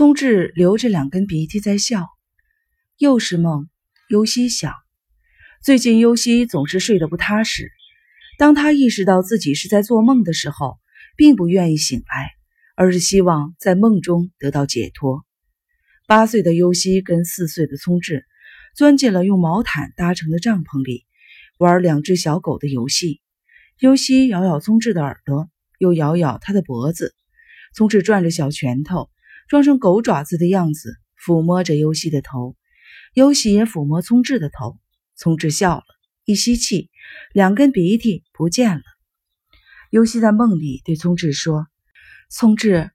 聪智流着两根鼻涕在笑，又是梦。尤西想，最近尤西总是睡得不踏实。当他意识到自己是在做梦的时候，并不愿意醒来，而是希望在梦中得到解脱。八岁的尤西跟四岁的聪智钻进了用毛毯搭成的帐篷里，玩两只小狗的游戏。尤西咬咬聪智的耳朵，又咬咬他的脖子。聪智转着小拳头，装成狗爪子的样子，抚摸着尤西的头。尤西也抚摸聪智的头。聪智笑了，一吸气，两根鼻涕不见了。尤西在梦里对聪智说：“聪智，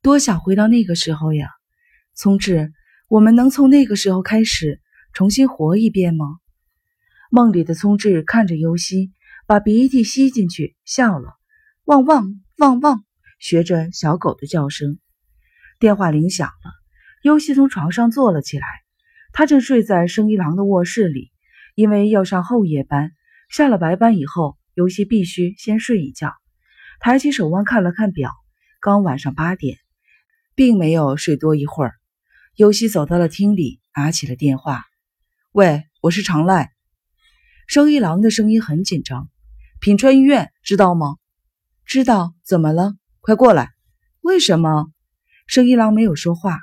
多想回到那个时候呀！聪智，我们能从那个时候开始重新活一遍吗？”梦里的聪智看着尤西，把鼻涕吸进去，笑了，汪汪汪汪。学着小狗的叫声，电话铃响了。尤西从床上坐了起来，他正睡在生一郎的卧室里，因为要上后夜班。下了白班以后，尤西必须先睡一觉。抬起手腕看了看表，刚晚上八点，并没有睡多一会儿。尤西走到了厅里，拿起了电话：“喂，我是长赖。”生一郎的声音很紧张：“品川医院知道吗？知道，怎么了？”快过来！为什么？生一郎没有说话。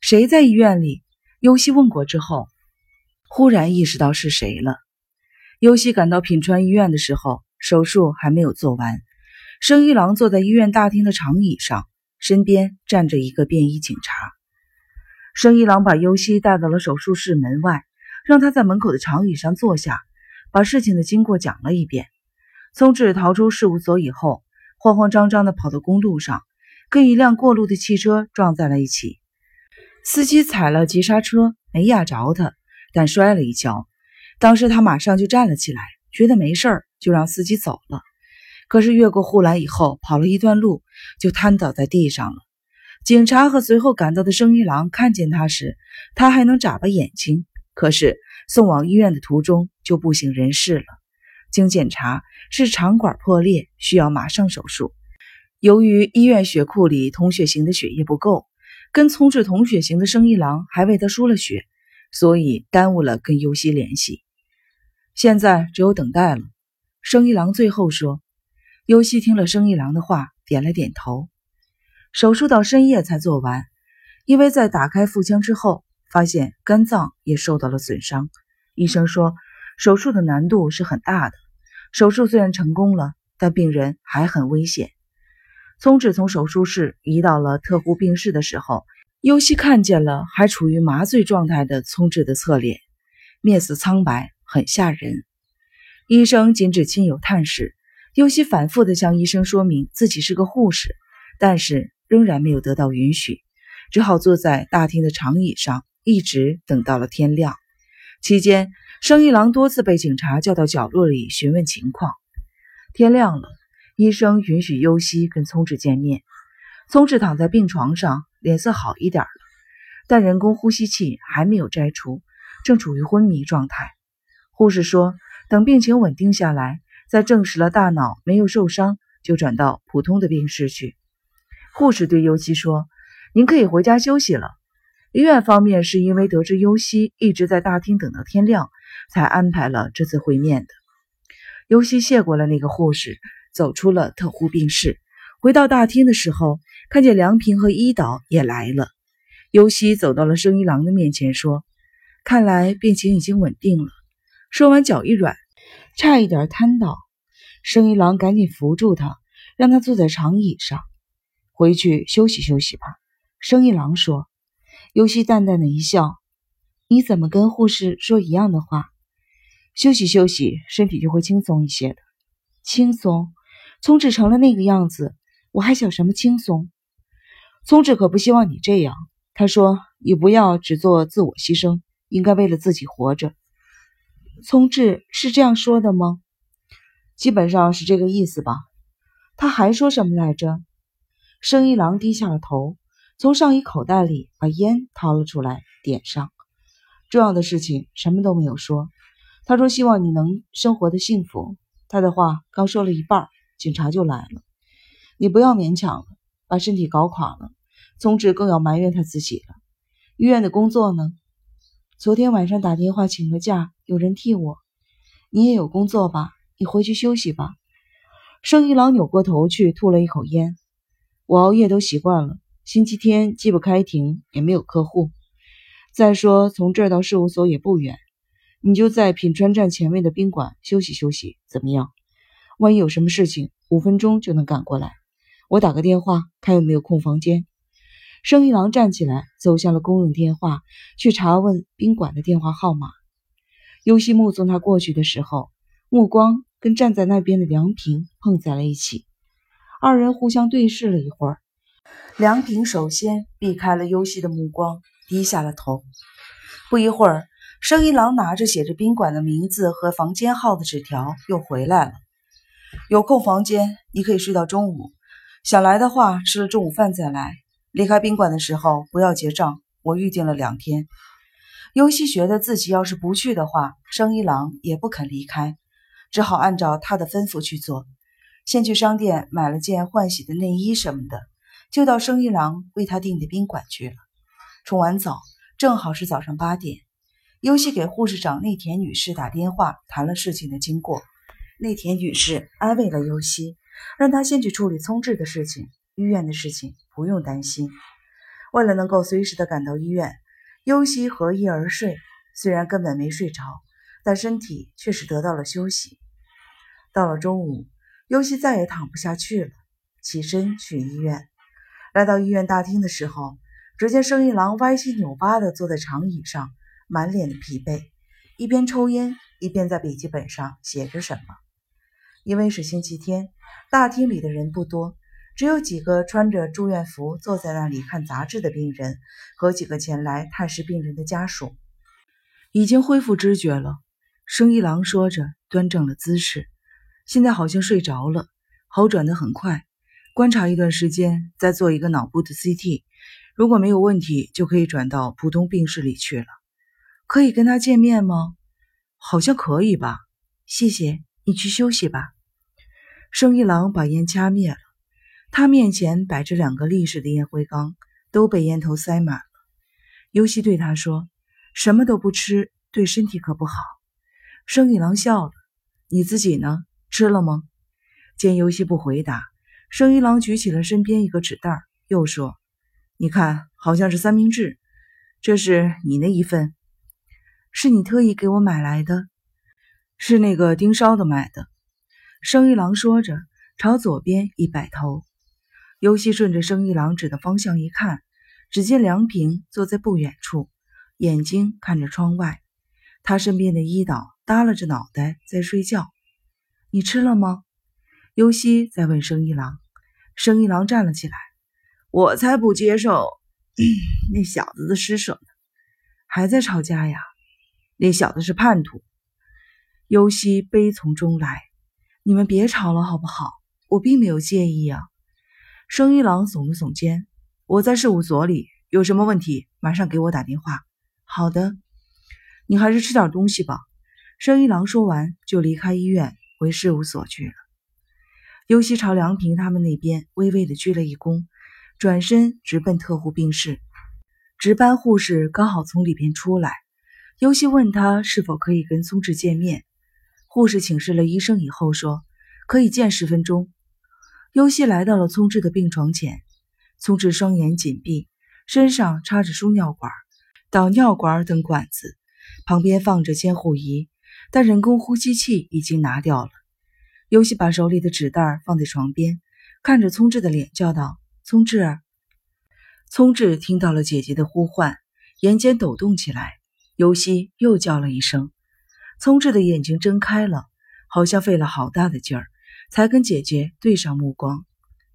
谁在医院里？尤西问过之后，忽然意识到是谁了。尤西赶到品川医院的时候，手术还没有做完。生一郎坐在医院大厅的长椅上，身边站着一个便衣警察。生一郎把尤西带到了手术室门外，让他在门口的长椅上坐下，把事情的经过讲了一遍。聪智逃出事务所以后。慌慌张张地跑到公路上，跟一辆过路的汽车撞在了一起。司机踩了急刹车，没压着他，但摔了一跤。当时他马上就站了起来，觉得没事儿，就让司机走了。可是越过护栏以后，跑了一段路，就瘫倒在地上了。警察和随后赶到的生一郎看见他时，他还能眨巴眼睛，可是送往医院的途中就不省人事了。经检查是肠管破裂，需要马上手术。由于医院血库里同血型的血液不够，跟聪智同血型的生一郎还为他输了血，所以耽误了跟尤西联系。现在只有等待了。生一郎最后说。尤西听了生一郎的话，点了点头。手术到深夜才做完，因为在打开腹腔之后，发现肝脏也受到了损伤。医生说。手术的难度是很大的，手术虽然成功了，但病人还很危险。聪智从手术室移到了特护病室的时候，尤西看见了还处于麻醉状态的聪智的侧脸，面色苍白，很吓人。医生禁止亲友探视，尤西反复地向医生说明自己是个护士，但是仍然没有得到允许，只好坐在大厅的长椅上，一直等到了天亮。期间。生一郎多次被警察叫到角落里询问情况。天亮了，医生允许优西跟聪智见面。聪智躺在病床上，脸色好一点了，但人工呼吸器还没有摘除，正处于昏迷状态。护士说，等病情稳定下来，再证实了大脑没有受伤，就转到普通的病室去。护士对优西说：“您可以回家休息了。”医院方面是因为得知优西一直在大厅等到天亮。才安排了这次会面的。尤西谢过了那个护士，走出了特护病室，回到大厅的时候，看见梁平和伊岛也来了。尤西走到了生一郎的面前，说：“看来病情已经稳定了。”说完，脚一软，差一点瘫倒。生一郎赶紧扶住他，让他坐在长椅上，回去休息休息吧。生一郎说。尤西淡淡的一笑：“你怎么跟护士说一样的话？”休息休息，身体就会轻松一些的。轻松，聪智成了那个样子，我还想什么轻松？聪智可不希望你这样。他说：“你不要只做自我牺牲，应该为了自己活着。”聪智是这样说的吗？基本上是这个意思吧。他还说什么来着？生一郎低下了头，从上衣口袋里把烟掏了出来，点上。重要的事情什么都没有说。他说：“希望你能生活的幸福。”他的话刚说了一半，警察就来了。你不要勉强了，把身体搞垮了，聪智更要埋怨他自己了。医院的工作呢？昨天晚上打电话请了假，有人替我。你也有工作吧？你回去休息吧。生一郎扭过头去，吐了一口烟。我熬夜都习惯了，星期天既不开庭，也没有客户。再说从这儿到事务所也不远，你就在品川站前面的宾馆休息休息，怎么样？万一有什么事情，五分钟就能赶过来。我打个电话，看有没有空房间。生一郎站起来，走向了公用电话，去查问宾馆的电话号码。尤西目送他过去的时候，目光跟站在那边的梁平碰在了一起。二人互相对视了一会儿，梁平首先避开了尤西的目光，低下了头。不一会儿，生一郎拿着写着宾馆的名字和房间号的纸条又回来了。有空房间，你可以睡到中午。想来的话，吃了中午饭再来。离开宾馆的时候不要结账，我预定了两天。尤西觉得自己要是不去的话，生一郎也不肯离开，只好按照他的吩咐去做。先去商店买了件换洗的内衣什么的，就到生一郎为他订的宾馆去了。冲完澡，正好是早上八点。尤西给护士长内田女士打电话，谈了事情的经过。内田女士安慰了尤西。让他先去处理聪智的事情，医院的事情不用担心。为了能够随时的赶到医院，优西合衣而睡，虽然根本没睡着，但身体却是得到了休息。到了中午，优西再也躺不下去了，起身去医院。来到医院大厅的时候，只见生意郎歪七扭八的坐在长椅上，满脸的疲惫，一边抽烟，一边在笔记本上写着什么。因为是星期天，大厅里的人不多，只有几个穿着住院服坐在那里看杂志的病人和几个前来探视病人的家属。已经恢复知觉了，生一郎说着，端正了姿势。现在好像睡着了，好转的很快。观察一段时间，再做一个脑部的 CT，如果没有问题，就可以转到普通病室里去了。可以跟他见面吗？好像可以吧。谢谢你，去休息吧。生一郎把烟掐灭了，他面前摆着两个立式的烟灰缸，都被烟头塞满了。尤西对他说：“什么都不吃，对身体可不好。”生一郎笑了：“你自己呢？吃了吗？”见尤西不回答，生一郎举起了身边一个纸袋，又说：“你看，好像是三明治，这是你那一份，是你特意给我买来的，是那个盯梢的买的。”生一郎说着，朝左边一摆头。尤西顺着生一郎指的方向一看，只见梁平坐在不远处，眼睛看着窗外。他身边的伊岛耷拉着脑袋在睡觉。你吃了吗？尤西在问生一郎。生一郎站了起来。我才不接受 那小子的施舍呢！还在吵架呀？那小子是叛徒。尤西悲从中来。你们别吵了，好不好？我并没有介意啊。生一郎耸了耸肩，我在事务所里，有什么问题马上给我打电话。好的，你还是吃点东西吧。生一郎说完就离开医院回事务所去了。尤西朝梁平他们那边微微的鞠了一躬，转身直奔特护病室。值班护士刚好从里边出来，尤西问他是否可以跟松治见面。护士请示了医生以后说：“可以见十分钟。”尤西来到了聪智的病床前，聪智双眼紧闭，身上插着输尿管、导尿管等管子，旁边放着监护仪，但人工呼吸器已经拿掉了。尤西把手里的纸袋放在床边，看着聪智的脸，叫道：“聪智！”聪智听到了姐姐的呼唤，眼睑抖动起来。尤西又叫了一声。聪智的眼睛睁开了，好像费了好大的劲儿，才跟姐姐对上目光。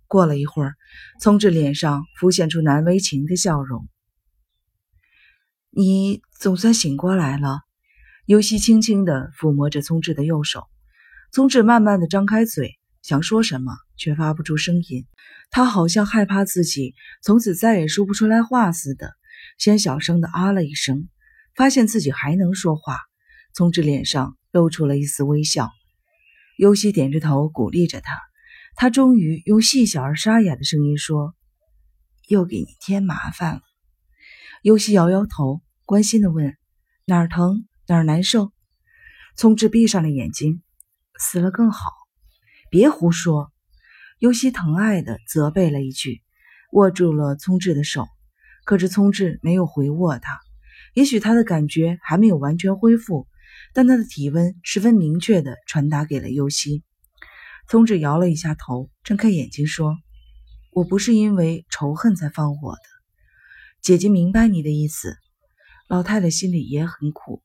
过了一会儿，聪智脸上浮现出难为情的笑容。你总算醒过来了。尤西轻轻地抚摸着聪智的右手。聪智慢慢地张开嘴，想说什么，却发不出声音。他好像害怕自己从此再也说不出来话似的，先小声地啊了一声，发现自己还能说话。聪智脸上露出了一丝微笑，尤西点着头鼓励着他。他终于用细小而沙哑的声音说：“又给你添麻烦了。尤西摇摇头，关心的问：“哪儿疼？哪儿难受？”聪智闭上了眼睛：“死了更好。”别胡说。尤西疼爱的责备了一句，握住了聪智的手。可是聪智没有回握他，也许他的感觉还没有完全恢复，但他的体温十分明确的传达给了尤西。聪智摇了一下头，睁开眼睛说：“我不是因为仇恨才放火的。姐姐明白你的意思。老太太心里也很苦。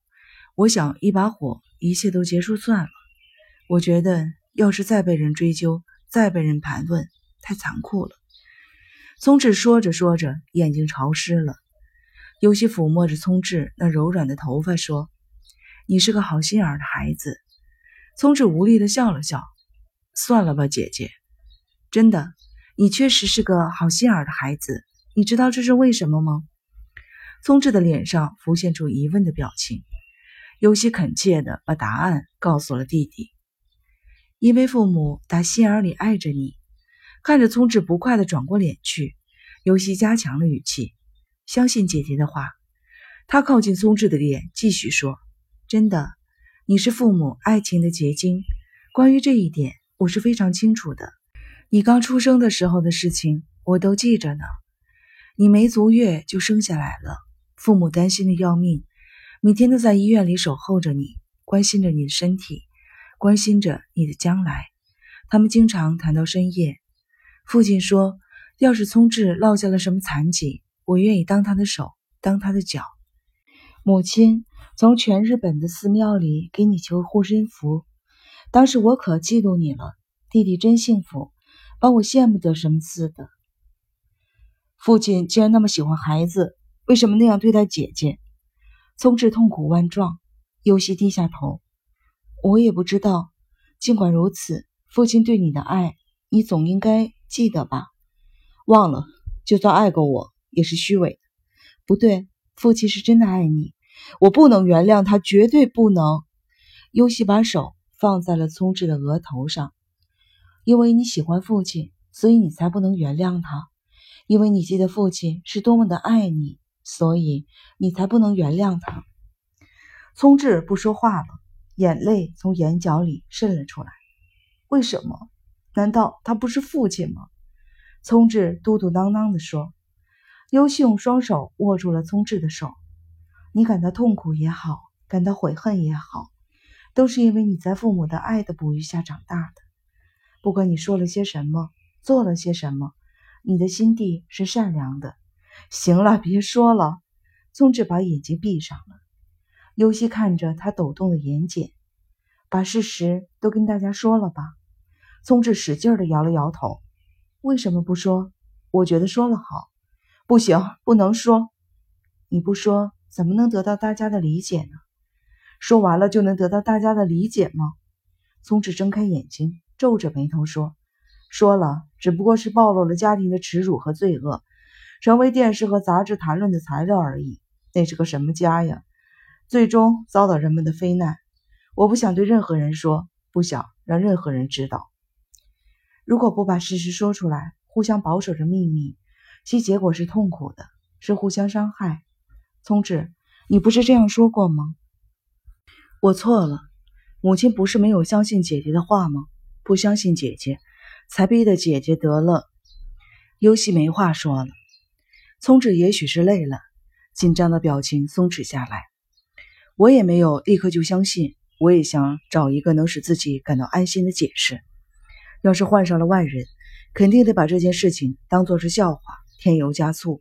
我想一把火，一切都结束算了。我觉得要是再被人追究，再被人盘问，太残酷了。”聪智说着说着，眼睛潮湿了。尤其抚摸着聪智那柔软的头发，说：“你是个好心眼的孩子。”聪智无力的笑了笑：“算了吧，姐姐。真的，你确实是个好心眼的孩子。你知道这是为什么吗？”聪智的脸上浮现出疑问的表情。尤其恳切的把答案告诉了弟弟：“因为父母打心眼里爱着你。”看着聪智不快的转过脸去，尤西加强了语气：“相信姐姐的话。”他靠近聪智的脸，继续说：“真的，你是父母爱情的结晶。关于这一点，我是非常清楚的。你刚出生的时候的事情，我都记着呢。你没足月就生下来了，父母担心的要命，每天都在医院里守候着你，关心着你的身体，关心着你的将来。他们经常谈到深夜。”父亲说：“要是聪智落下了什么残疾，我愿意当他的手，当他的脚。”母亲从全日本的寺庙里给你求护身符，当时我可嫉妒你了。弟弟真幸福，把我羡慕得什么似的。父亲既然那么喜欢孩子，为什么那样对待姐姐？聪智痛苦万状，尤西低下头：“我也不知道。尽管如此，父亲对你的爱，你总应该。”记得吧，忘了，就算爱过我，也是虚伪的。不对，父亲是真的爱你，我不能原谅他，绝对不能。尤西把手放在了聪智的额头上，因为你喜欢父亲，所以你才不能原谅他；因为你记得父亲是多么的爱你，所以你才不能原谅他。聪智不说话了，眼泪从眼角里渗了出来。为什么？难道他不是父亲吗？聪智嘟嘟囔囔地说。优希用双手握住了聪智的手。你感到痛苦也好，感到悔恨也好，都是因为你在父母的爱的哺育下长大的。不管你说了些什么，做了些什么，你的心地是善良的。行了，别说了。聪智把眼睛闭上了。优希看着他抖动的眼睑，把事实都跟大家说了吧。聪智使劲的摇了摇头，为什么不说？我觉得说了好。不行，不能说。你不说，怎么能得到大家的理解呢？说完了就能得到大家的理解吗？聪智睁开眼睛，皱着眉头说：“说了，只不过是暴露了家庭的耻辱和罪恶，成为电视和杂志谈论的材料而已。那是个什么家呀？最终遭到人们的非难。我不想对任何人说，不想让任何人知道。”如果不把事实说出来，互相保守着秘密，其结果是痛苦的，是互相伤害。聪智，你不是这样说过吗？我错了，母亲不是没有相信姐姐的话吗？不相信姐姐，才逼得姐姐得了。尤西没话说了。聪智也许是累了，紧张的表情松弛下来。我也没有立刻就相信，我也想找一个能使自己感到安心的解释。要是换上了外人，肯定得把这件事情当做是笑话，添油加醋。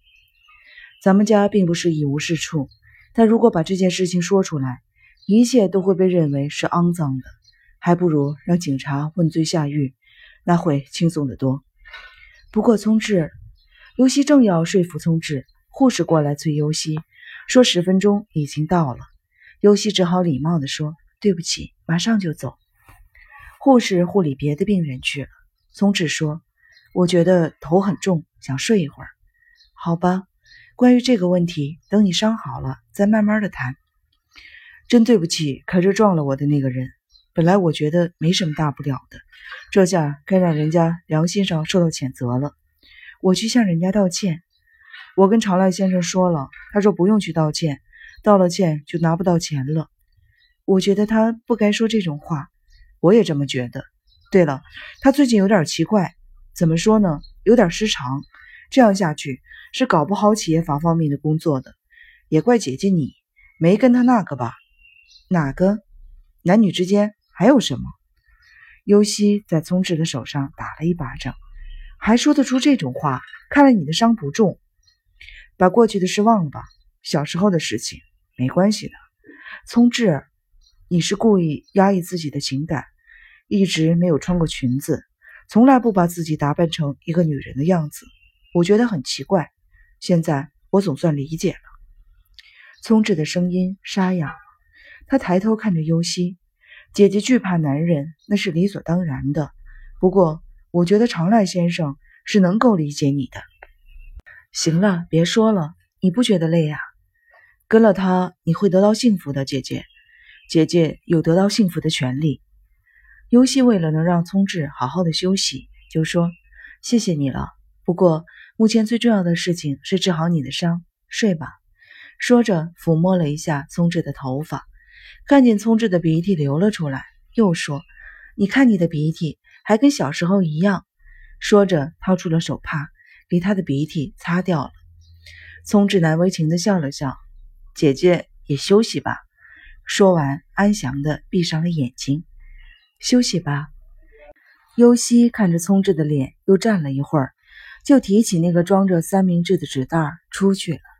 咱们家并不是一无是处，但如果把这件事情说出来，一切都会被认为是肮脏的，还不如让警察问罪下狱，那会轻松得多。不过，聪智，尤西正要说服聪智，护士过来催尤西，说十分钟已经到了。尤西只好礼貌地说：“对不起，马上就走。”护士护理别的病人去了。聪智说：“我觉得头很重，想睡一会儿。”好吧，关于这个问题，等你伤好了再慢慢的谈。真对不起，开车撞了我的那个人。本来我觉得没什么大不了的，这下该让人家良心上受到谴责了。我去向人家道歉。我跟朝濑先生说了，他说不用去道歉，道了歉就拿不到钱了。我觉得他不该说这种话，我也这么觉得。对了，他最近有点奇怪，怎么说呢？有点失常。这样下去是搞不好企业法方面的工作的。也怪姐姐你没跟他那个吧？哪个？男女之间还有什么？尤西在聪智的手上打了一巴掌，还说得出这种话，看来你的伤不重。把过去的事忘了吧，小时候的事情没关系的。聪智，你是故意压抑自己的情感，一直没有穿过裙子，从来不把自己打扮成一个女人的样子，我觉得很奇怪。现在我总算理解了。聪智的声音沙哑，他抬头看着尤西，姐姐惧怕男人那是理所当然的，不过我觉得长濑先生是能够理解你的。行了，别说了，你不觉得累啊？跟了他你会得到幸福的，姐姐。姐姐有得到幸福的权利。尤西为了能让聪智好好的休息，就说：“谢谢你了。不过目前最重要的事情是治好你的伤，睡吧。”说着抚摸了一下聪智的头发，看见聪智的鼻涕流了出来，又说：“你看你的鼻涕还跟小时候一样。”说着掏出了手帕。给他的鼻涕擦掉了，聪智难为情的笑了笑，姐姐也休息吧。说完，安详的闭上了眼睛，休息吧。优希看着聪智的脸，又站了一会儿，就提起那个装着三明治的纸袋出去了。